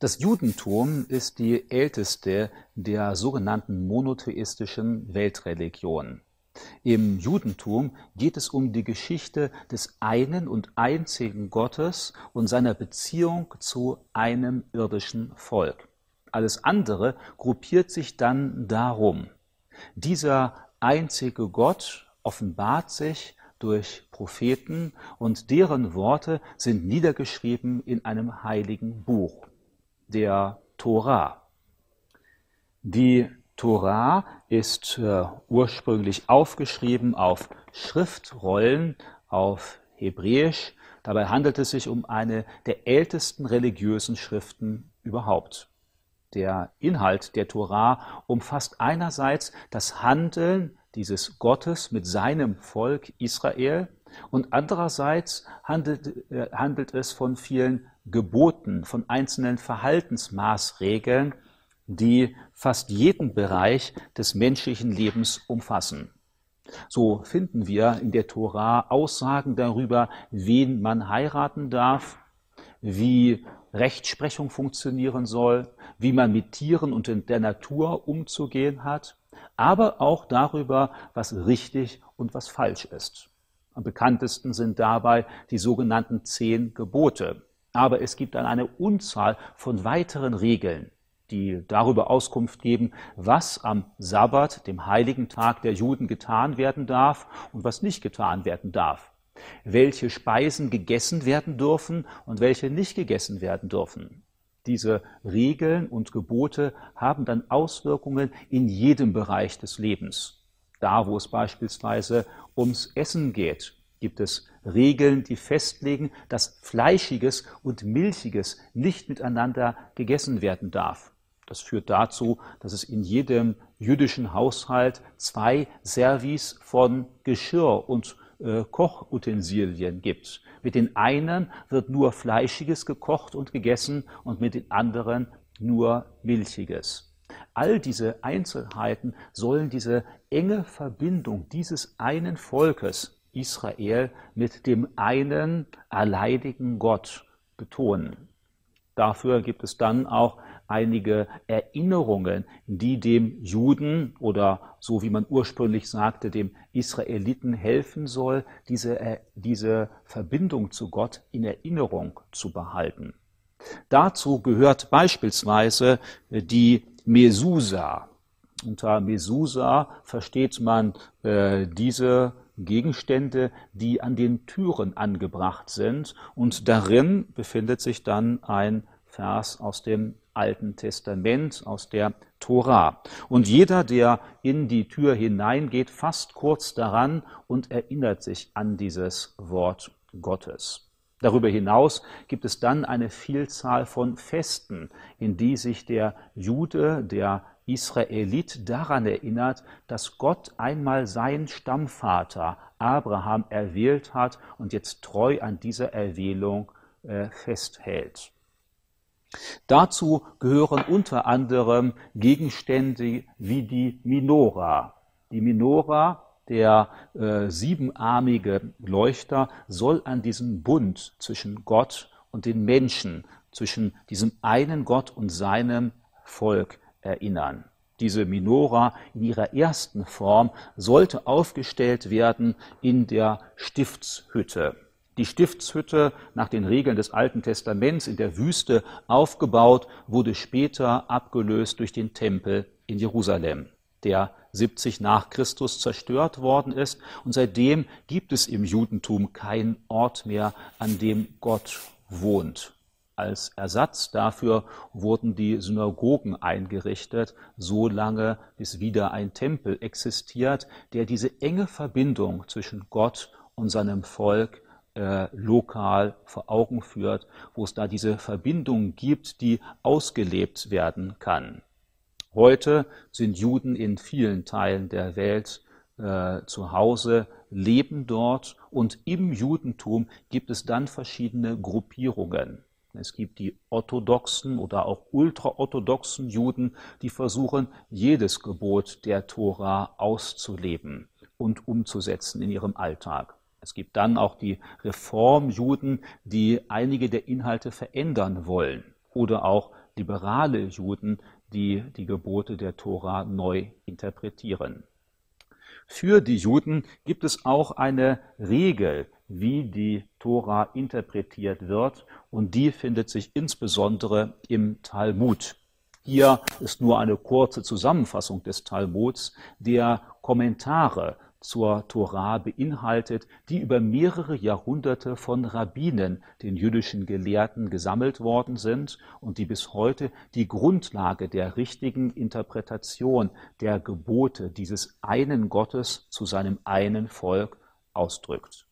Das Judentum ist die älteste der sogenannten monotheistischen Weltreligionen. Im Judentum geht es um die Geschichte des einen und einzigen Gottes und seiner Beziehung zu einem irdischen Volk. Alles andere gruppiert sich dann darum. Dieser einzige Gott offenbart sich durch Propheten und deren Worte sind niedergeschrieben in einem heiligen Buch, der Torah. Die Torah ist äh, ursprünglich aufgeschrieben auf Schriftrollen auf Hebräisch. Dabei handelt es sich um eine der ältesten religiösen Schriften überhaupt. Der Inhalt der Torah umfasst einerseits das Handeln dieses Gottes mit seinem Volk Israel und andererseits handelt, äh, handelt es von vielen Geboten, von einzelnen Verhaltensmaßregeln, die fast jeden Bereich des menschlichen Lebens umfassen. So finden wir in der Tora Aussagen darüber, wen man heiraten darf, wie Rechtsprechung funktionieren soll, wie man mit Tieren und in der Natur umzugehen hat, aber auch darüber, was richtig und was falsch ist. Am bekanntesten sind dabei die sogenannten zehn Gebote. Aber es gibt dann eine Unzahl von weiteren Regeln, die darüber Auskunft geben, was am Sabbat, dem heiligen Tag der Juden, getan werden darf und was nicht getan werden darf, welche Speisen gegessen werden dürfen und welche nicht gegessen werden dürfen. Diese Regeln und Gebote haben dann Auswirkungen in jedem Bereich des Lebens. Da, wo es beispielsweise ums Essen geht, gibt es Regeln, die festlegen, dass Fleischiges und Milchiges nicht miteinander gegessen werden darf. Das führt dazu, dass es in jedem jüdischen Haushalt zwei Servis von Geschirr und äh, Kochutensilien gibt. Mit den einen wird nur Fleischiges gekocht und gegessen und mit den anderen nur Milchiges. All diese Einzelheiten sollen diese enge Verbindung dieses einen Volkes Israel mit dem einen alleinigen Gott betonen. Dafür gibt es dann auch einige Erinnerungen, die dem Juden oder so wie man ursprünglich sagte, dem Israeliten helfen soll, diese, äh, diese Verbindung zu Gott in Erinnerung zu behalten. Dazu gehört beispielsweise die Mesusa. Unter Mesusa versteht man äh, diese Gegenstände, die an den Türen angebracht sind. Und darin befindet sich dann ein Vers aus dem Alten Testament, aus der Tora. Und jeder, der in die Tür hineingeht, fasst kurz daran und erinnert sich an dieses Wort Gottes. Darüber hinaus gibt es dann eine Vielzahl von Festen, in die sich der Jude, der Israelit daran erinnert, dass Gott einmal seinen Stammvater Abraham erwählt hat und jetzt treu an dieser Erwählung äh, festhält. Dazu gehören unter anderem Gegenstände wie die Minora. Die Minora, der äh, siebenarmige Leuchter, soll an diesen Bund zwischen Gott und den Menschen, zwischen diesem einen Gott und seinem Volk erinnern. Diese Minora in ihrer ersten Form sollte aufgestellt werden in der Stiftshütte die Stiftshütte nach den Regeln des Alten Testaments in der Wüste aufgebaut, wurde später abgelöst durch den Tempel in Jerusalem, der 70 nach Christus zerstört worden ist. Und seitdem gibt es im Judentum keinen Ort mehr, an dem Gott wohnt. Als Ersatz dafür wurden die Synagogen eingerichtet, so lange bis wieder ein Tempel existiert, der diese enge Verbindung zwischen Gott und seinem Volk äh, lokal vor Augen führt, wo es da diese Verbindung gibt, die ausgelebt werden kann. Heute sind Juden in vielen Teilen der Welt äh, zu Hause, leben dort und im Judentum gibt es dann verschiedene Gruppierungen. Es gibt die orthodoxen oder auch ultraorthodoxen Juden, die versuchen, jedes Gebot der Tora auszuleben und umzusetzen in ihrem Alltag. Es gibt dann auch die Reformjuden, die einige der Inhalte verändern wollen oder auch liberale Juden, die die Gebote der Tora neu interpretieren. Für die Juden gibt es auch eine Regel, wie die Tora interpretiert wird, und die findet sich insbesondere im Talmud. Hier ist nur eine kurze Zusammenfassung des Talmuds, der Kommentare zur Tora beinhaltet, die über mehrere Jahrhunderte von Rabbinen, den jüdischen Gelehrten, gesammelt worden sind und die bis heute die Grundlage der richtigen Interpretation der Gebote dieses einen Gottes zu seinem einen Volk ausdrückt.